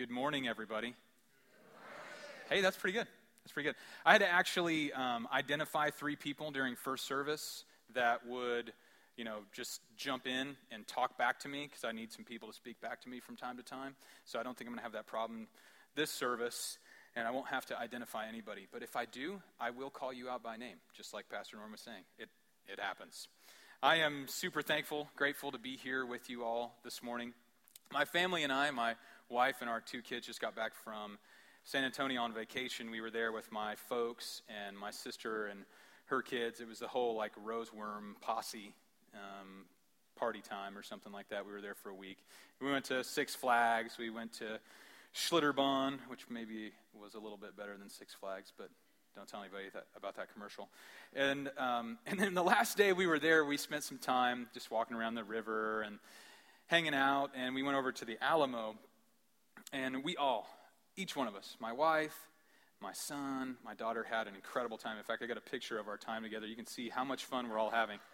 Good morning, everybody. Hey, that's pretty good. That's pretty good. I had to actually um, identify three people during first service that would, you know, just jump in and talk back to me because I need some people to speak back to me from time to time. So I don't think I'm going to have that problem this service, and I won't have to identify anybody. But if I do, I will call you out by name, just like Pastor Norm was saying. It, it happens. I am super thankful, grateful to be here with you all this morning. My family and I, my wife and our two kids, just got back from San Antonio on vacation. We were there with my folks and my sister and her kids. It was the whole like roseworm posse um, party time or something like that. We were there for a week. We went to Six Flags. We went to Schlitterbahn, which maybe was a little bit better than Six Flags, but don't tell anybody that, about that commercial. And um, and then the last day we were there, we spent some time just walking around the river and hanging out. And we went over to the Alamo, and we all, each one of us, my wife, my son, my daughter, had an incredible time. In fact, I got a picture of our time together. You can see how much fun we're all having.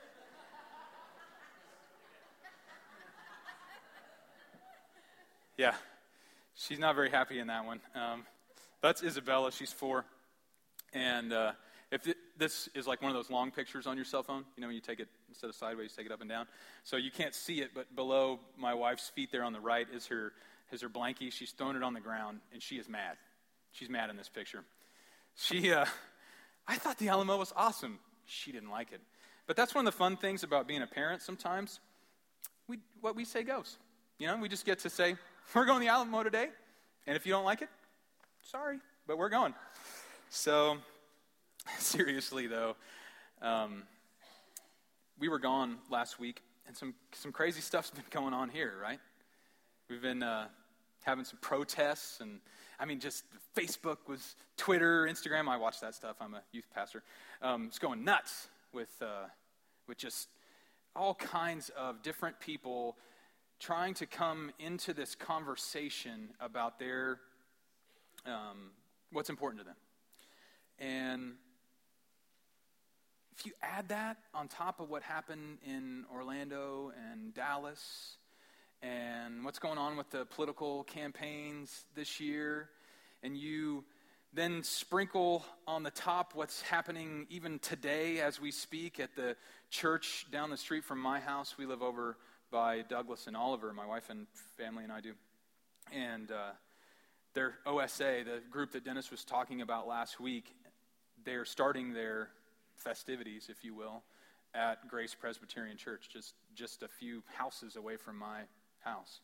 Yeah, she's not very happy in that one. Um, that's Isabella. She's four. And uh, if this is like one of those long pictures on your cell phone, you know, when you take it instead of sideways, take it up and down. So you can't see it, but below my wife's feet there on the right is her, is her blankie. She's thrown it on the ground, and she is mad. She's mad in this picture. She, uh, I thought the Alamo was awesome. She didn't like it. But that's one of the fun things about being a parent sometimes. We, what we say goes. You know, we just get to say, we're going to the Alamo today, and if you don't like it, sorry, but we're going. So, seriously though, um, we were gone last week, and some some crazy stuff's been going on here, right? We've been uh, having some protests, and I mean, just Facebook was Twitter, Instagram. I watch that stuff. I'm a youth pastor. Um, it's going nuts with uh, with just all kinds of different people trying to come into this conversation about their um, what's important to them. And if you add that on top of what happened in Orlando and Dallas and what's going on with the political campaigns this year, and you then sprinkle on the top what's happening even today as we speak at the church down the street from my house. We live over by Douglas and Oliver, my wife and family and I do. And uh, their OSA, the group that Dennis was talking about last week, they're starting their festivities, if you will, at Grace Presbyterian Church, just, just a few houses away from my house.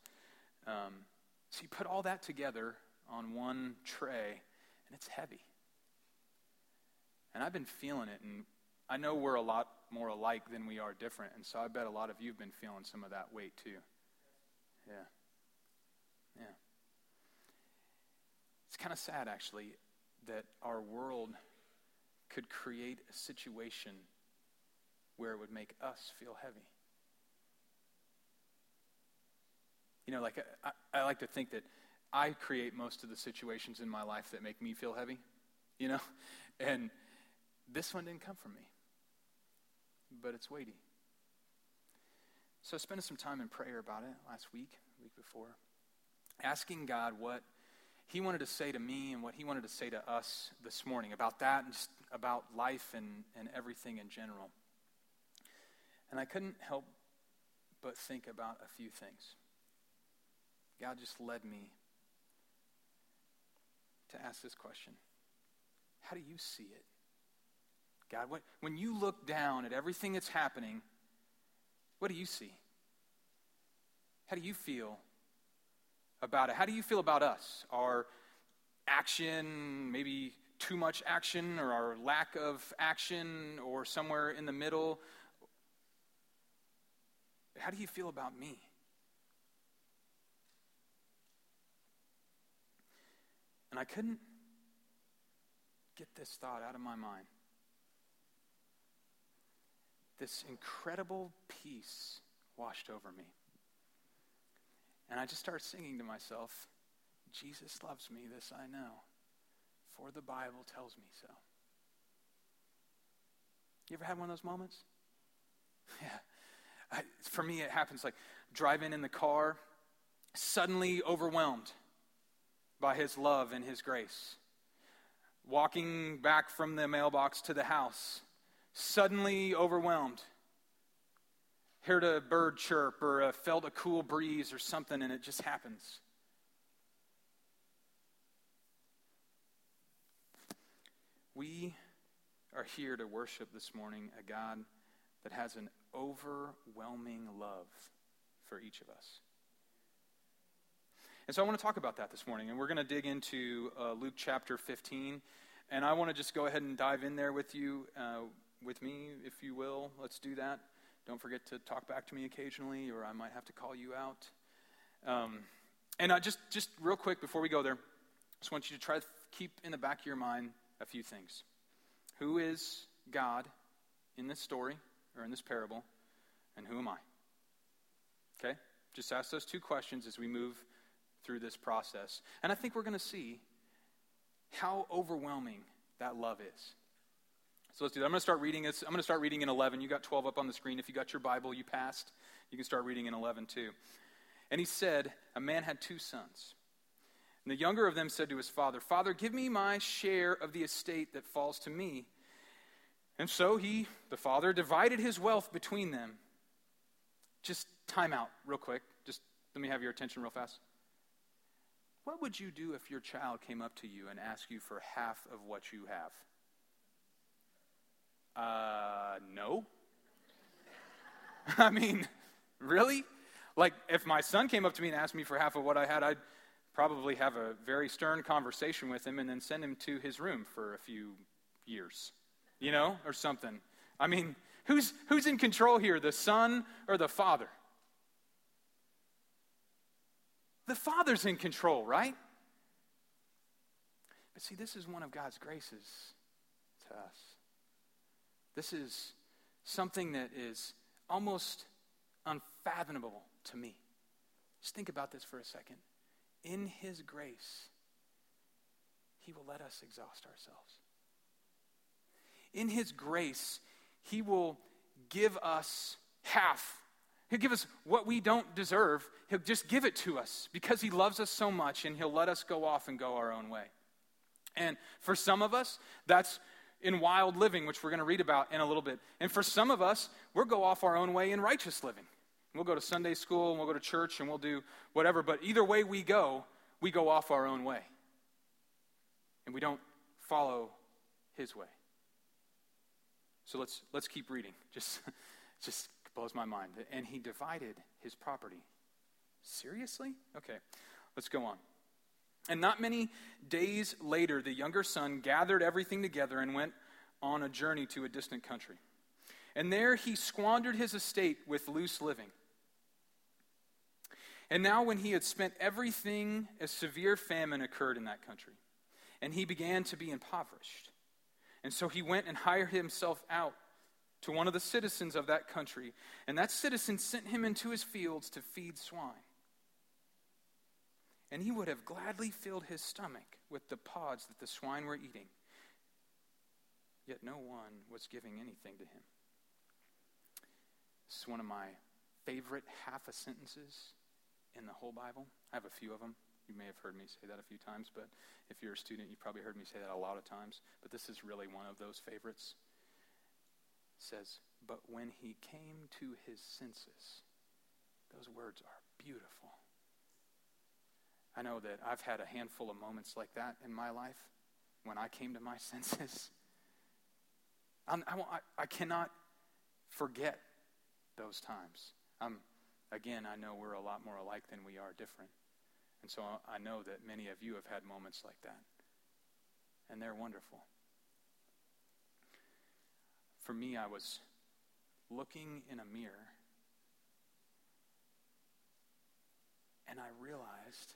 Um, so you put all that together on one tray, and it's heavy. And I've been feeling it, and I know we're a lot more alike than we are different, and so I bet a lot of you have been feeling some of that weight too. Yeah. Yeah. It's kind of sad, actually, that our world could create a situation where it would make us feel heavy. You know, like I, I, like to think that I create most of the situations in my life that make me feel heavy, you know? And this one didn't come from me, but it's weighty. So, spending some time in prayer about it last week, week before, asking God what he wanted to say to me and what he wanted to say to us this morning about that and just about life and, and everything in general. And I couldn't help but think about a few things. God just led me to ask this question How do you see it? God, when you look down at everything that's happening, what do you see? How do you feel about it? How do you feel about us? Our action, maybe too much action, or our lack of action, or somewhere in the middle? How do you feel about me? And I couldn't get this thought out of my mind. This incredible peace washed over me. And I just started singing to myself, Jesus loves me, this I know, for the Bible tells me so. You ever had one of those moments? Yeah. I, for me, it happens like driving in the car, suddenly overwhelmed. By his love and his grace. Walking back from the mailbox to the house, suddenly overwhelmed. Heard a bird chirp or felt a cool breeze or something, and it just happens. We are here to worship this morning a God that has an overwhelming love for each of us. And so I want to talk about that this morning, and we're going to dig into uh, Luke chapter 15. And I want to just go ahead and dive in there with you, uh, with me, if you will. Let's do that. Don't forget to talk back to me occasionally, or I might have to call you out. Um, and I just, just real quick before we go there, I just want you to try to keep in the back of your mind a few things. Who is God in this story or in this parable, and who am I? Okay? Just ask those two questions as we move through this process. And I think we're going to see how overwhelming that love is. So let's do that. I'm going to start reading this. I'm going to start reading in 11. You got 12 up on the screen. If you got your Bible, you passed. You can start reading in 11 too. And he said, A man had two sons. And the younger of them said to his father, Father, give me my share of the estate that falls to me. And so he, the father, divided his wealth between them. Just time out, real quick. Just let me have your attention real fast. What would you do if your child came up to you and asked you for half of what you have? Uh, no. I mean, really? Like, if my son came up to me and asked me for half of what I had, I'd probably have a very stern conversation with him and then send him to his room for a few years, you know, or something. I mean, who's, who's in control here, the son or the father? The father's in control, right? But see, this is one of God's graces to us. This is something that is almost unfathomable to me. Just think about this for a second in His grace, He will let us exhaust ourselves. In His grace, He will give us half. He'll give us what we don't deserve. He'll just give it to us because He loves us so much and He'll let us go off and go our own way. And for some of us, that's in wild living, which we're going to read about in a little bit. And for some of us, we'll go off our own way in righteous living. We'll go to Sunday school and we'll go to church and we'll do whatever, but either way we go, we go off our own way. And we don't follow his way. So let's let's keep reading. Just just blows my mind. And he divided his property. Seriously? Okay. Let's go on. And not many days later, the younger son gathered everything together and went on a journey to a distant country. And there he squandered his estate with loose living. And now, when he had spent everything, a severe famine occurred in that country, and he began to be impoverished. And so he went and hired himself out to one of the citizens of that country, and that citizen sent him into his fields to feed swine. And he would have gladly filled his stomach with the pods that the swine were eating, yet no one was giving anything to him. This is one of my favorite half a sentences in the whole Bible. I have a few of them. You may have heard me say that a few times, but if you're a student, you've probably heard me say that a lot of times. But this is really one of those favorites. Says, But when he came to his senses, those words are beautiful. I know that I've had a handful of moments like that in my life when I came to my senses. I, I, I cannot forget those times. I'm Again, I know we're a lot more alike than we are different. And so I know that many of you have had moments like that. And they're wonderful. For me, I was looking in a mirror and I realized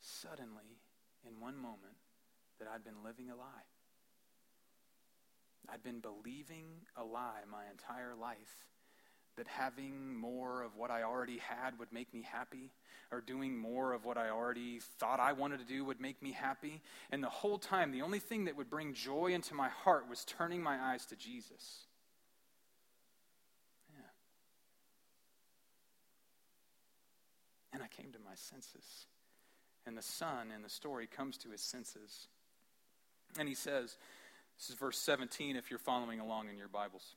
suddenly, in one moment, that I'd been living a lie. I'd been believing a lie my entire life that having more of what I already had would make me happy, or doing more of what I already thought I wanted to do would make me happy. And the whole time, the only thing that would bring joy into my heart was turning my eyes to Jesus. Yeah. And I came to my senses. And the son in the story comes to his senses. And he says, this is verse 17 if you're following along in your Bibles.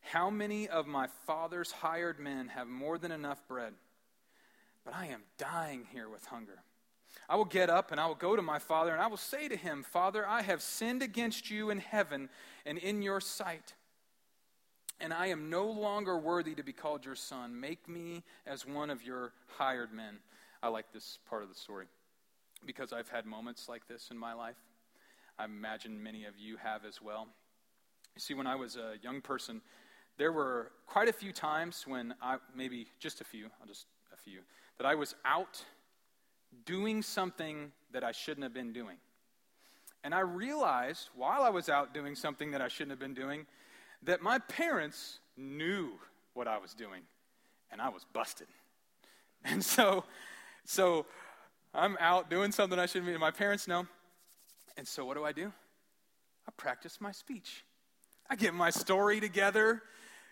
How many of my father's hired men have more than enough bread? But I am dying here with hunger. I will get up and I will go to my father and I will say to him, Father, I have sinned against you in heaven and in your sight. And I am no longer worthy to be called your son. Make me as one of your hired men. I like this part of the story because I've had moments like this in my life. I imagine many of you have as well. You see, when I was a young person, there were quite a few times when I, maybe just a few, I'll just a few, that I was out doing something that I shouldn't have been doing. And I realized while I was out doing something that I shouldn't have been doing that my parents knew what I was doing and I was busted. And so so I'm out doing something I shouldn't be and my parents know. And so what do I do? I practice my speech. I get my story together,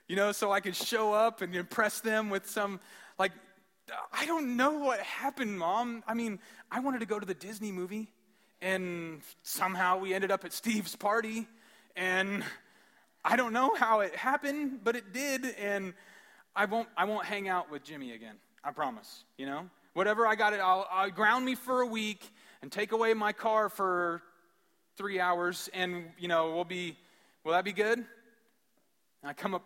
you know, so I could show up and impress them with some like I don't know what happened, mom. I mean, I wanted to go to the Disney movie, and somehow we ended up at Steve's party, and I don't know how it happened, but it did, and I won't, I won't hang out with Jimmy again. I promise, you know? Whatever I got it, I'll, I'll ground me for a week and take away my car for three hours, and, you know, we'll be, will that be good? And I come up,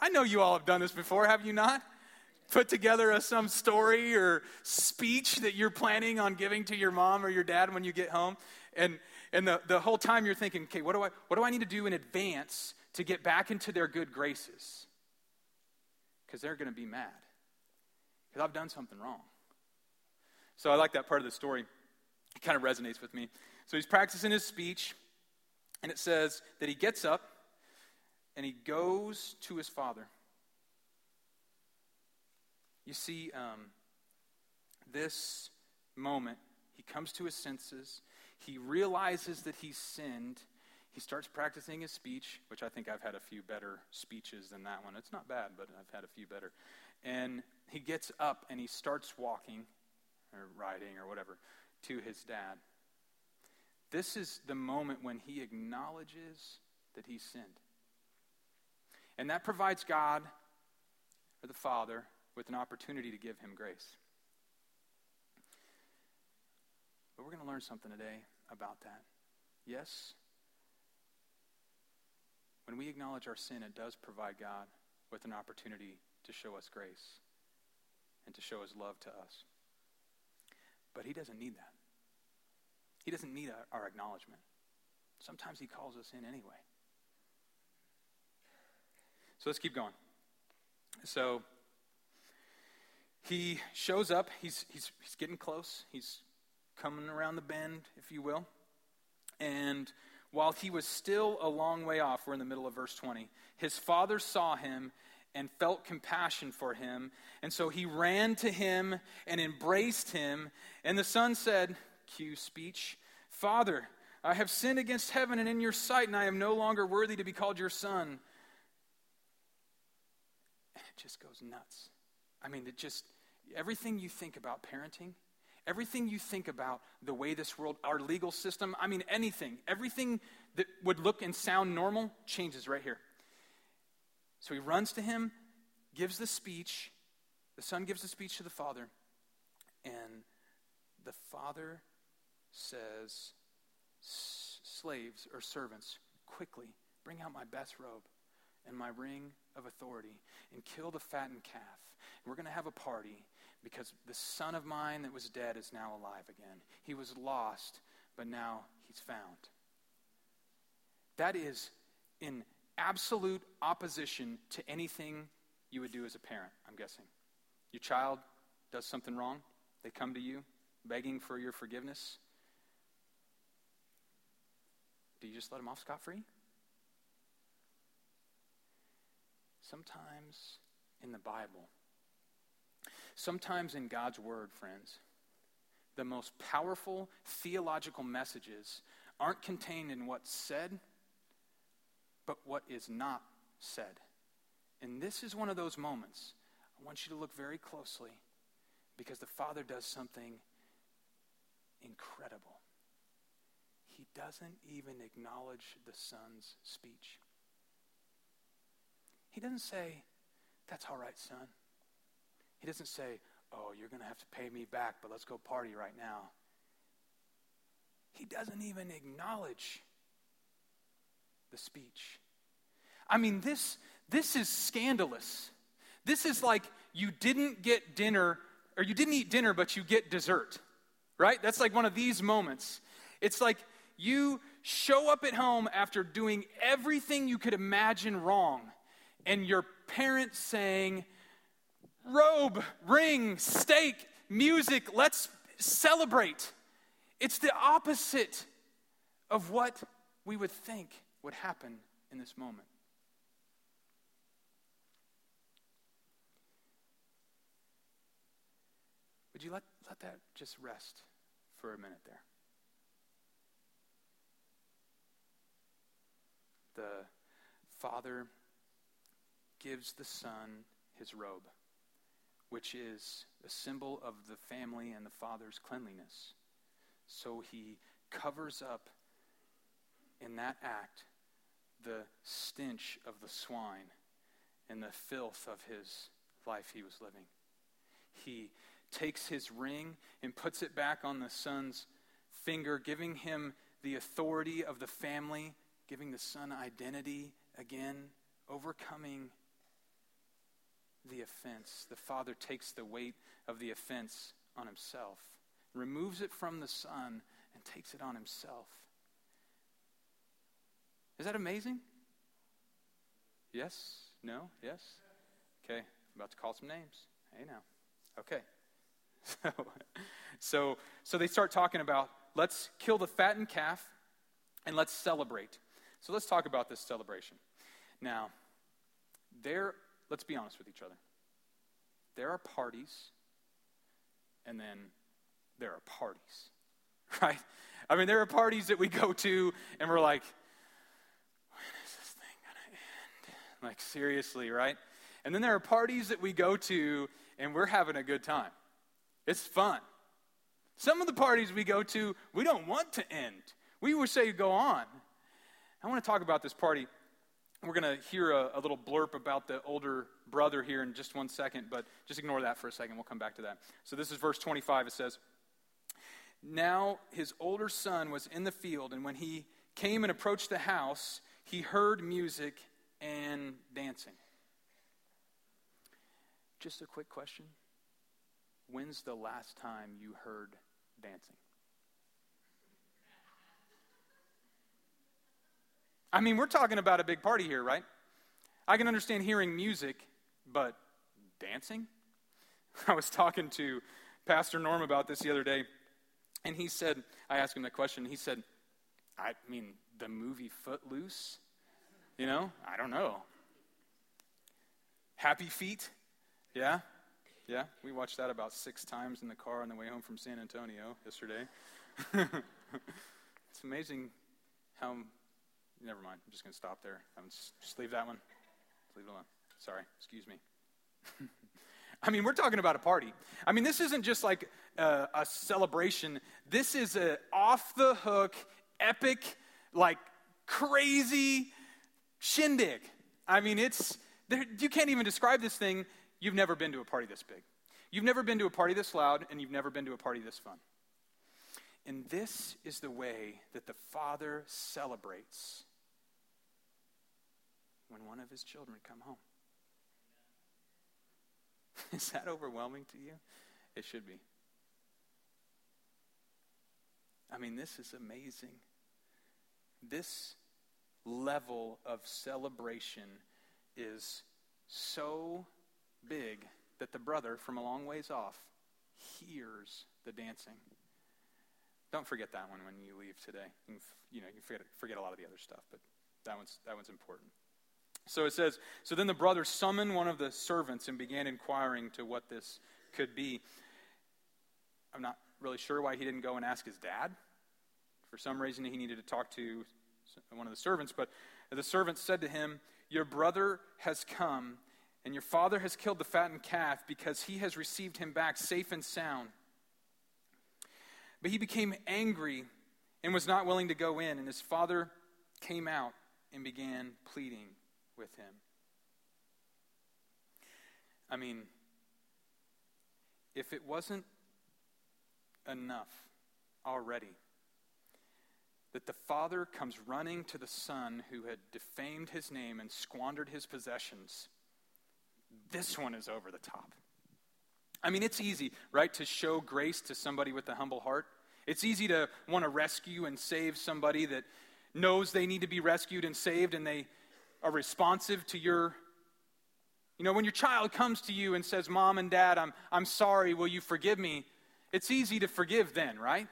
I know you all have done this before, have you not? put together a, some story or speech that you're planning on giving to your mom or your dad when you get home. And, and the, the whole time you're thinking, okay, what do, I, what do I need to do in advance to get back into their good graces? Because they're going to be mad. Because I've done something wrong. So I like that part of the story. It kind of resonates with me. So he's practicing his speech, and it says that he gets up and he goes to his father. You see, um, this moment, he comes to his senses. He realizes that he's sinned. He starts practicing his speech, which I think I've had a few better speeches than that one. It's not bad, but I've had a few better. And he gets up and he starts walking, or riding, or whatever, to his dad. This is the moment when he acknowledges that he's sinned. And that provides God, or the Father, with an opportunity to give him grace. But we're going to learn something today about that. Yes, when we acknowledge our sin, it does provide God with an opportunity to show us grace and to show his love to us. But he doesn't need that. He doesn't need our acknowledgement. Sometimes he calls us in anyway. So let's keep going. So, he shows up. He's, he's, he's getting close. He's coming around the bend, if you will. And while he was still a long way off, we're in the middle of verse 20, his father saw him and felt compassion for him. And so he ran to him and embraced him. And the son said, cue speech, Father, I have sinned against heaven and in your sight, and I am no longer worthy to be called your son. Just goes nuts. I mean, it just, everything you think about parenting, everything you think about the way this world, our legal system, I mean, anything, everything that would look and sound normal changes right here. So he runs to him, gives the speech. The son gives the speech to the father. And the father says, Slaves or servants, quickly bring out my best robe and my ring of authority and kill the fattened calf. we're going to have a party because the son of mine that was dead is now alive again. He was lost, but now he's found. That is in absolute opposition to anything you would do as a parent, I'm guessing. Your child does something wrong, they come to you begging for your forgiveness. Do you just let them off scot free? Sometimes in the Bible, sometimes in God's Word, friends, the most powerful theological messages aren't contained in what's said, but what is not said. And this is one of those moments. I want you to look very closely because the Father does something incredible. He doesn't even acknowledge the Son's speech. He doesn't say, That's all right, son. He doesn't say, Oh, you're going to have to pay me back, but let's go party right now. He doesn't even acknowledge the speech. I mean, this, this is scandalous. This is like you didn't get dinner, or you didn't eat dinner, but you get dessert, right? That's like one of these moments. It's like you show up at home after doing everything you could imagine wrong, and your parents saying, robe, ring, steak, music, let's celebrate. It's the opposite of what we would think would happen in this moment. Would you let, let that just rest for a minute there? The Father gives the Son his robe, which is a symbol of the family and the Father's cleanliness. So he covers up in that act the stench of the swine and the filth of his life he was living. He takes his ring and puts it back on the son's finger, giving him the authority of the family, giving the son identity again, overcoming the offense. The father takes the weight of the offense on himself, removes it from the son, and takes it on himself. Is that amazing? Yes? No? Yes? Okay, I'm about to call some names. Hey now. Okay. So, so, so they start talking about let's kill the fattened calf and let's celebrate. So let's talk about this celebration. Now, there, let's be honest with each other. There are parties, and then there are parties, right? I mean, there are parties that we go to, and we're like, when is this thing going to end? Like, seriously, right? And then there are parties that we go to, and we're having a good time. It's fun. Some of the parties we go to, we don't want to end. We would say go on. I want to talk about this party. We're going to hear a, a, little blurb about the older brother here in just one second, but just ignore that for a second. We'll come back to that. So, this is verse 25. It says, Now his older son was in the field, and when he came and approached the house, he heard music and dancing. Just a quick question When's the last time you heard dancing? I mean, we're talking about a big party here, right? I can understand hearing music, but dancing? I was talking to Pastor Norm about this the other day, and he said, I asked him that question, he said, I mean, the movie Footloose? You know, I don't know. Happy Feet? Yeah? Yeah, we watched that about six times in the car on the way home from San Antonio yesterday. it's amazing how. Never mind. I'm just going to stop there. I'm just leave that one. Just leave it alone. Sorry. Excuse me. I mean, we're talking about a party. I mean, this isn't just like a, a celebration. This is a off the hook, epic, like crazy shindig. I mean, it's there, you can't even describe this thing You've never been to a party this big. You've never been to a party this loud, and you've never been to a party this fun. And this is the way that the Father celebrates when one of his children come home. Is that overwhelming to you? It should be. I mean, this is amazing. This level of celebration is so big that the brother from a long ways off hears the dancing. Don't forget that one when you leave today. You, can, you know, you forget, forget a lot of the other stuff, but that one's, that one's important. So it says, So then the brother summoned one of the servants and began inquiring to what this could be. I'm not really sure why he didn't go and ask his dad. For some reason, he needed to talk to one of the servants, but the servant said to him, Your brother has come and your father has killed the fattened calf because he has received him back safe and sound. But he became angry and was not willing to go in. And his father came out and began pleading with him. I mean, if it wasn't enough already that the father comes running to the son who had defamed his name and squandered his possessions, this one is over the top. I mean, it's easy, right, to show grace to somebody with a humble heart. It's easy to want to rescue and save somebody that knows they need to be rescued and saved and they are responsive to your you know, when your child comes to you and says, Mom and Dad, I'm, I'm sorry, will you forgive me? It's easy to forgive then, right?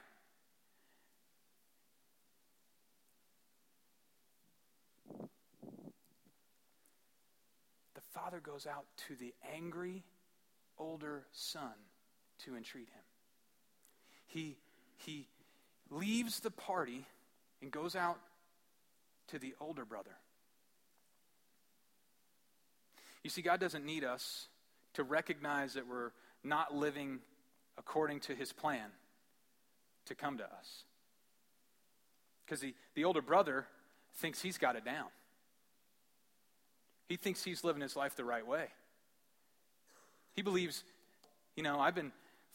The father goes out to the angry older son to entreat him. He, he leaves the party and goes out to the older brother. You see, God doesn't need us to recognize that we're not living according to his plan to come to us. Because the, the older brother thinks he's got it down. He thinks he's living his life the right way. He believes, you know, I've been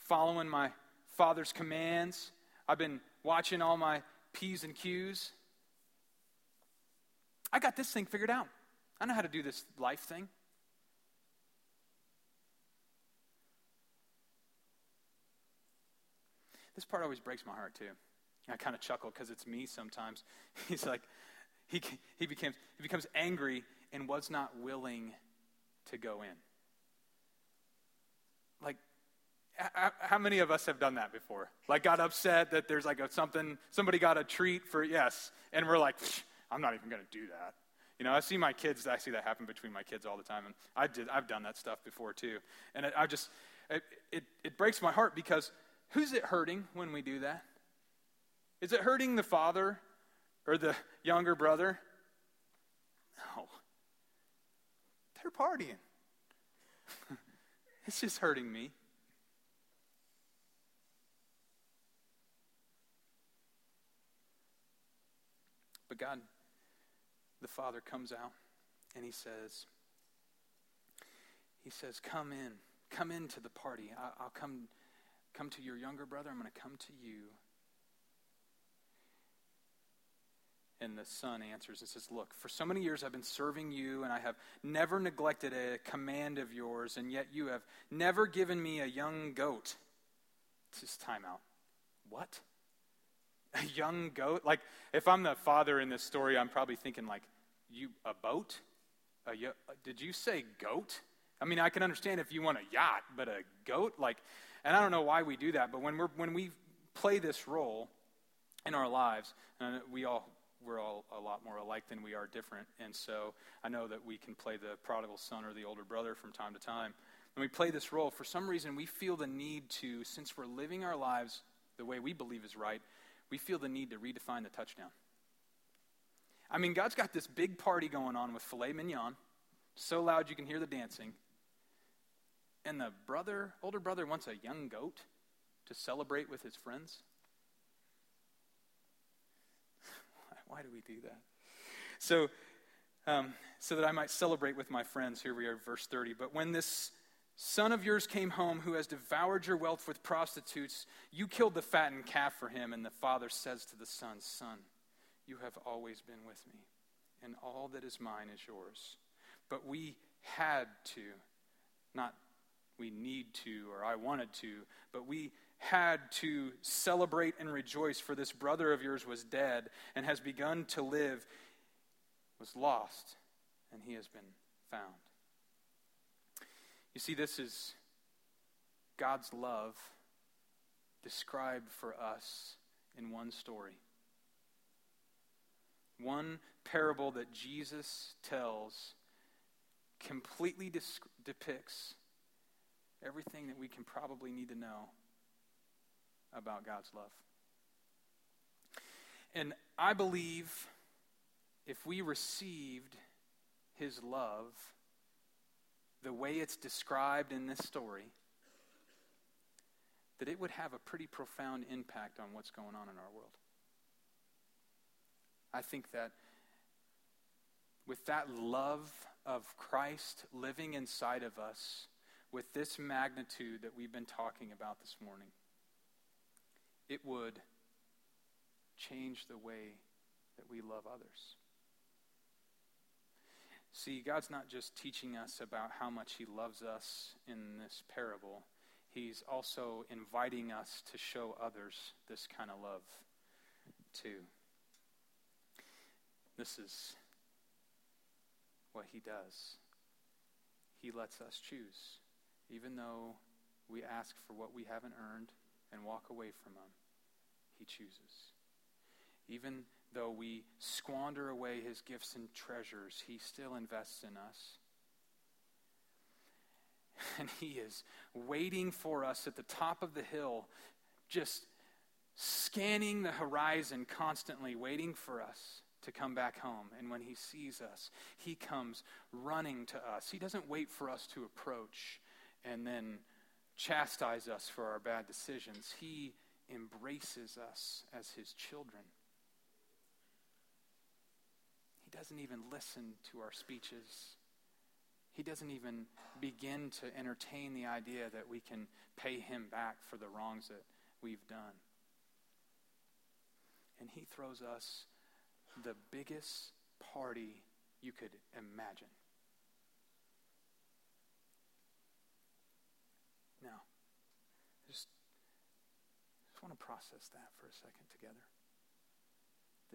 following my father's commands, I've been watching all my P's and Q's. I got this thing figured out. I know how to do this life thing. This part always breaks my heart too. I kind of chuckle because it's me sometimes. He's like, he, he, becomes, he becomes angry and was not willing to go in. Like, how many of us have done that before? Like, got upset that there's like a, something, somebody got a treat for, yes, and we're like, I'm not even going to do that. You know, I see my kids, I see that happen between my kids all the time, and I did, I've done that stuff before too. And it, I just, it, it, it breaks my heart because Who's it hurting when we do that? Is it hurting the father or the younger brother? No. They're partying. it's just hurting me. But God, the Father, comes out and He says, He says, Come in. Come into the party. I, will come come to your younger brother, I'm going to come to you. And the son answers and says, Look, for so many years I've been serving you, and I have never neglected a command of yours, and yet you have never given me a young goat. Just time out. What? A young goat? Like, if I'm the father in this story, I'm probably thinking, like, you a boat? A, did you say goat? I mean, I can understand if you want a yacht, but a goat? Like, and I don't know why we do that, but when, we're, when we play this role in our lives, and we all, we're all a lot more alike than we are different. And so I know that we can play the prodigal son or the older brother from time to time. When we play this role, for some reason, we feel the need to, since we're living our lives the way we believe is right, we feel the need to redefine the touchdown. I mean, God's got this big party going on with filet mignon, so loud you can hear the dancing and the brother, older brother, wants a young goat to celebrate with his friends? Why do we do that? So, um, so that I might celebrate with my friends. Here we are, verse 30. But when this son of yours came home who has devoured your wealth with prostitutes, you killed the fattened calf for him. And the father says to the son, Son, you have always been with me, and all that is mine is yours. But we had to, not we need to or I wanted to, but we had to celebrate and rejoice for this brother of yours was dead and has begun to live, was lost, and he has been found. You see, this is God's love described for us in one story. One parable that Jesus tells completely depicts everything that we can probably need to know about God's love. And I believe if we received his love the way it's described in this story, that it would have a pretty profound impact on what's going on in our world. I think that with that love of Christ living inside of us, with this magnitude that we've been talking about this morning, it would change the way that we love others. See, God's not just teaching us about how much He loves us in this parable, He's also inviting us to show others this kind of love, too. This is what He does. He lets us choose, even though we ask for what we haven't earned and walk away from Him. He chooses. Even though we squander away his gifts and treasures, he still invests in us. And he is waiting for us at the top of the hill, just scanning the horizon constantly, waiting for us to come back home. And when he sees us, he comes running to us. He doesn't wait for us to approach and then chastise us for our bad decisions. He embraces us as his children. He doesn't even listen to our speeches. He doesn't even begin to entertain the idea that we can pay him back for the wrongs that we've done. And he throws us the biggest party you could imagine. Now, just, just want to process that for a second together.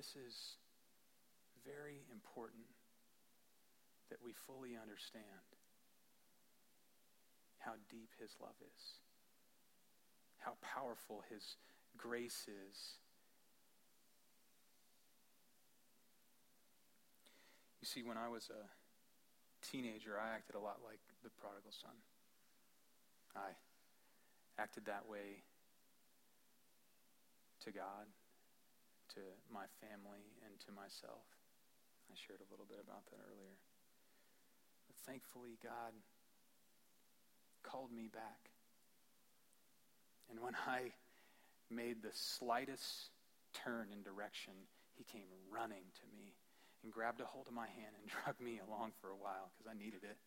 This is very important that we fully understand how deep his love is, how powerful his grace is. You see, when I was a teenager, I acted a lot like the prodigal son. I acted that way to God, to my family, and to myself. I shared a little bit about that earlier. But thankfully, God called me back. And when I made the slightest turn in direction, he came running to me and grabbed a hold of my hand and dragged me along for a while because I needed it.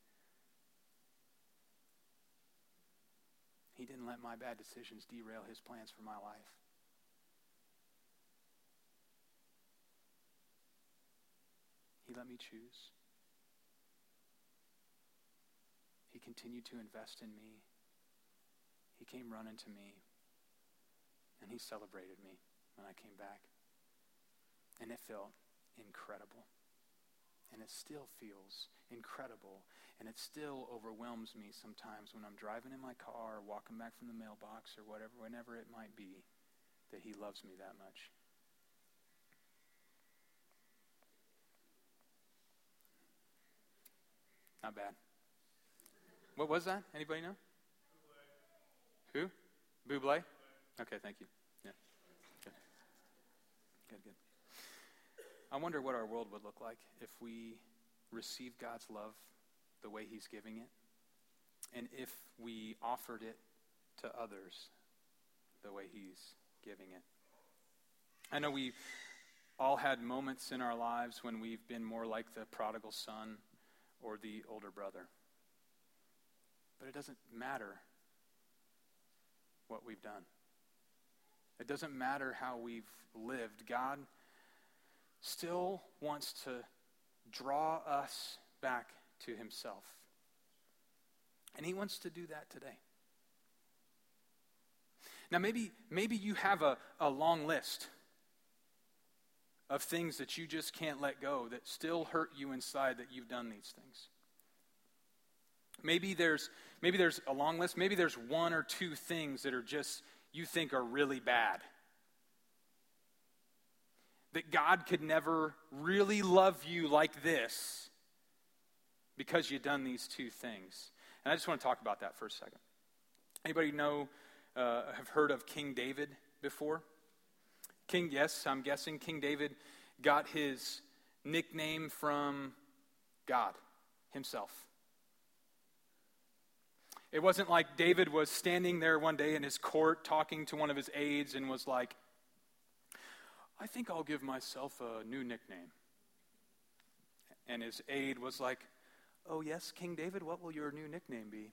He didn't let my bad decisions derail his plans for my life. He let me choose. He continued to invest in me. He came running to me. And he celebrated me when I came back. And it felt incredible. And it still feels incredible. And it still overwhelms me sometimes when I'm driving in my car or walking back from the mailbox or whatever, whenever it might be, that he loves me that much. Not bad. What was that? Anybody know? Who? Buble? Okay, thank you. Yeah. Good. Good, good. I wonder what our world would look like if we received God's love the way He's giving it, and if we offered it to others the way He's giving it. I know we've all had moments in our lives when we've been more like the prodigal son or the older brother. But it doesn't matter what we've done. It doesn't matter how we've lived. God still wants to draw us back to Himself. And He wants to do that today. Now, maybe, maybe you have a, a long list of things that you just can't let go that still hurt you inside that you've done these things. Maybe there's maybe there's a long list, maybe there's one or two things that are just you think are really bad. That God could never really love you like this because you've done these two things. And I just want to talk about that for a second. Anybody know, uh, have heard of King David before? King, yes, I'm guessing King David got his nickname from God himself. It wasn't like David was standing there one day in his court talking to one of his aides and was like, I think I'll give myself a new nickname. And his aide was like, Oh, yes, King David, what will your new nickname be?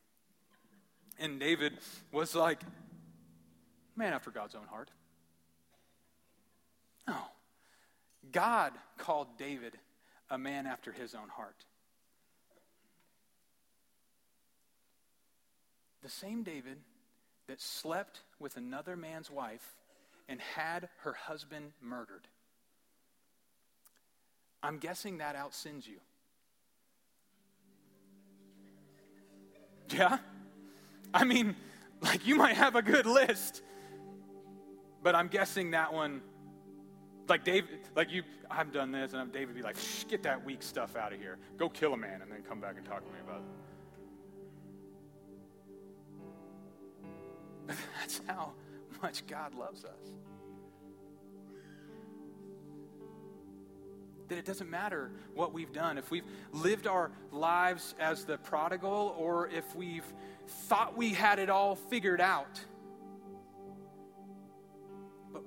And David was like, Man after God's own heart. No. God called David a man after his own heart. The same David that slept with another man's wife and had her husband murdered. I'm guessing that outsins you. Yeah? I mean, like you might have a good list, but I'm guessing that one, like David, like you, I've done this, and David be like, get that weak stuff out of here. Go kill a man, and then come back and talk to me about it. That's how much God loves us. That it doesn't matter what we've done. If we've lived our lives as the prodigal, or if we've thought we had it all figured out,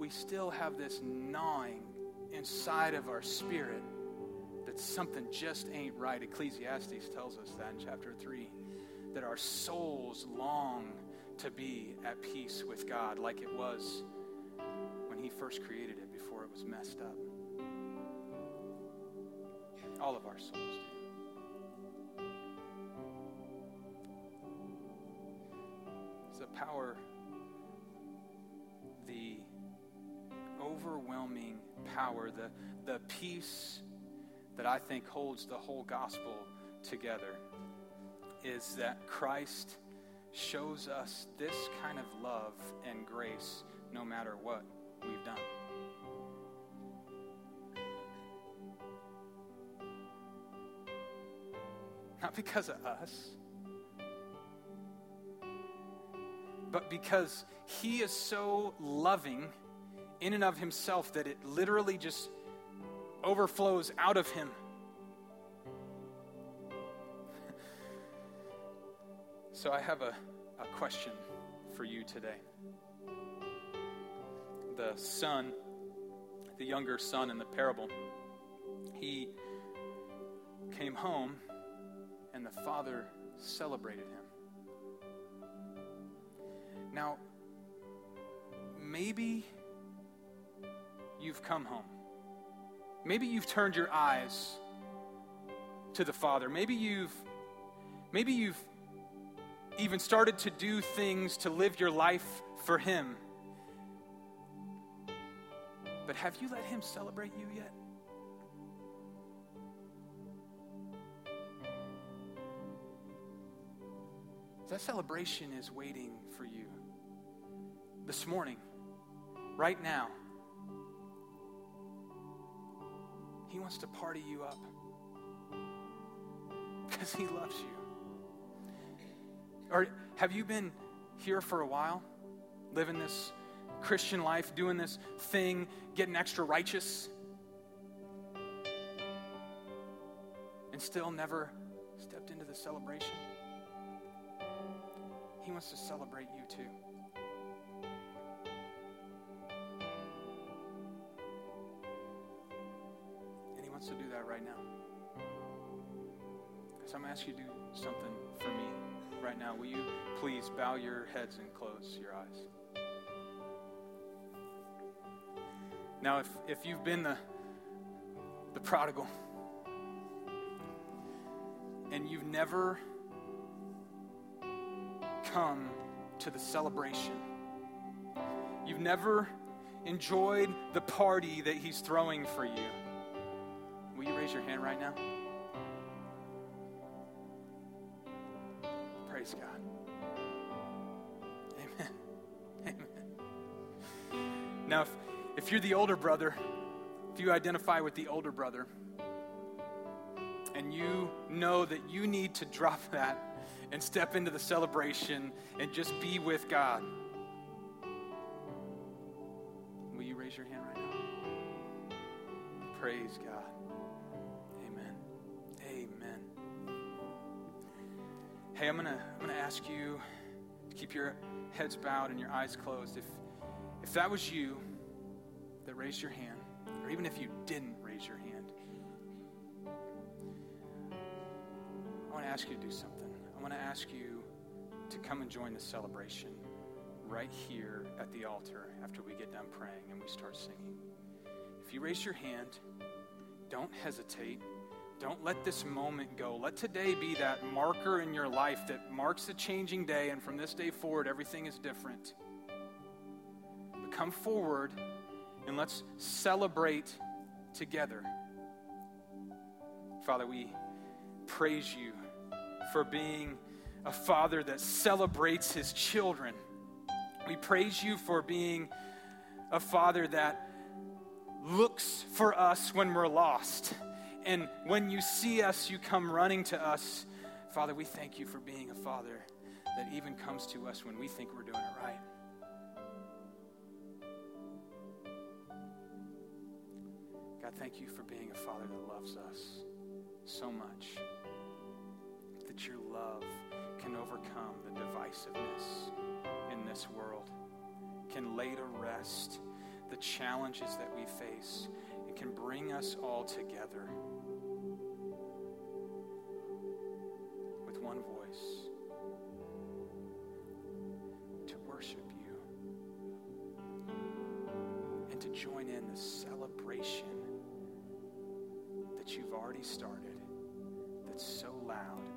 we still have this gnawing inside of our spirit that something just ain't right. Ecclesiastes tells us that in chapter 3 that our souls long to be at peace with God like it was when He first created it before it was messed up. All of our souls do. It's the power, overwhelming power, the, the peace that I think holds the whole gospel together is that Christ shows us this kind of love and grace no matter what we've done. Not because of us, but because He is so loving in and of Himself that it literally just overflows out of Him. So I have a, a question for you today. The son, the younger son in the parable, he came home and the father celebrated him. Now, maybe you've come home. Maybe you've turned your eyes to the Father. Maybe you've maybe you've even started to do things to live your life for him. But have you let him celebrate you yet? That celebration is waiting for you this morning, right now. He wants to party you up because he loves you. Or have you been here for a while, living this Christian life, doing this thing, getting extra righteous, and still never stepped into the celebration? He wants to celebrate you too. To ask you to do something for me right now. Will you please bow your heads and close your eyes? Now, if, if you've been the, the prodigal and you've never come to the celebration. You've never enjoyed the party that He's throwing for you. Will you raise your hand right now? If, you're the older brother, if you identify with the older brother, and you know that you need to drop that and step into the celebration and just be with God. Will you raise your hand right now? Praise God. Amen. Amen. Hey, I'm going to I'm going to ask you to keep your heads bowed and your eyes closed. If if that was you that raised your hand, or even if you didn't raise your hand, I want to ask you to do something. I want to ask you to come and join the celebration right here at the altar after we get done praying and we start singing. If you raise your hand, don't hesitate. Don't let this moment go. Let today be that marker in your life that marks a changing day, and from this day forward, everything is different. But come forward and let's celebrate together. Father, we praise you for being a father that celebrates his children. We praise you for being a father that looks for us when we're lost. And when you see us, you come running to us. Father, we thank you for being a father that even comes to us when we think we're doing it right. God, thank you for being a father that loves us so much that your love can overcome the divisiveness in this world, can lay to rest the challenges that we face, and can bring us all together already started that's so loud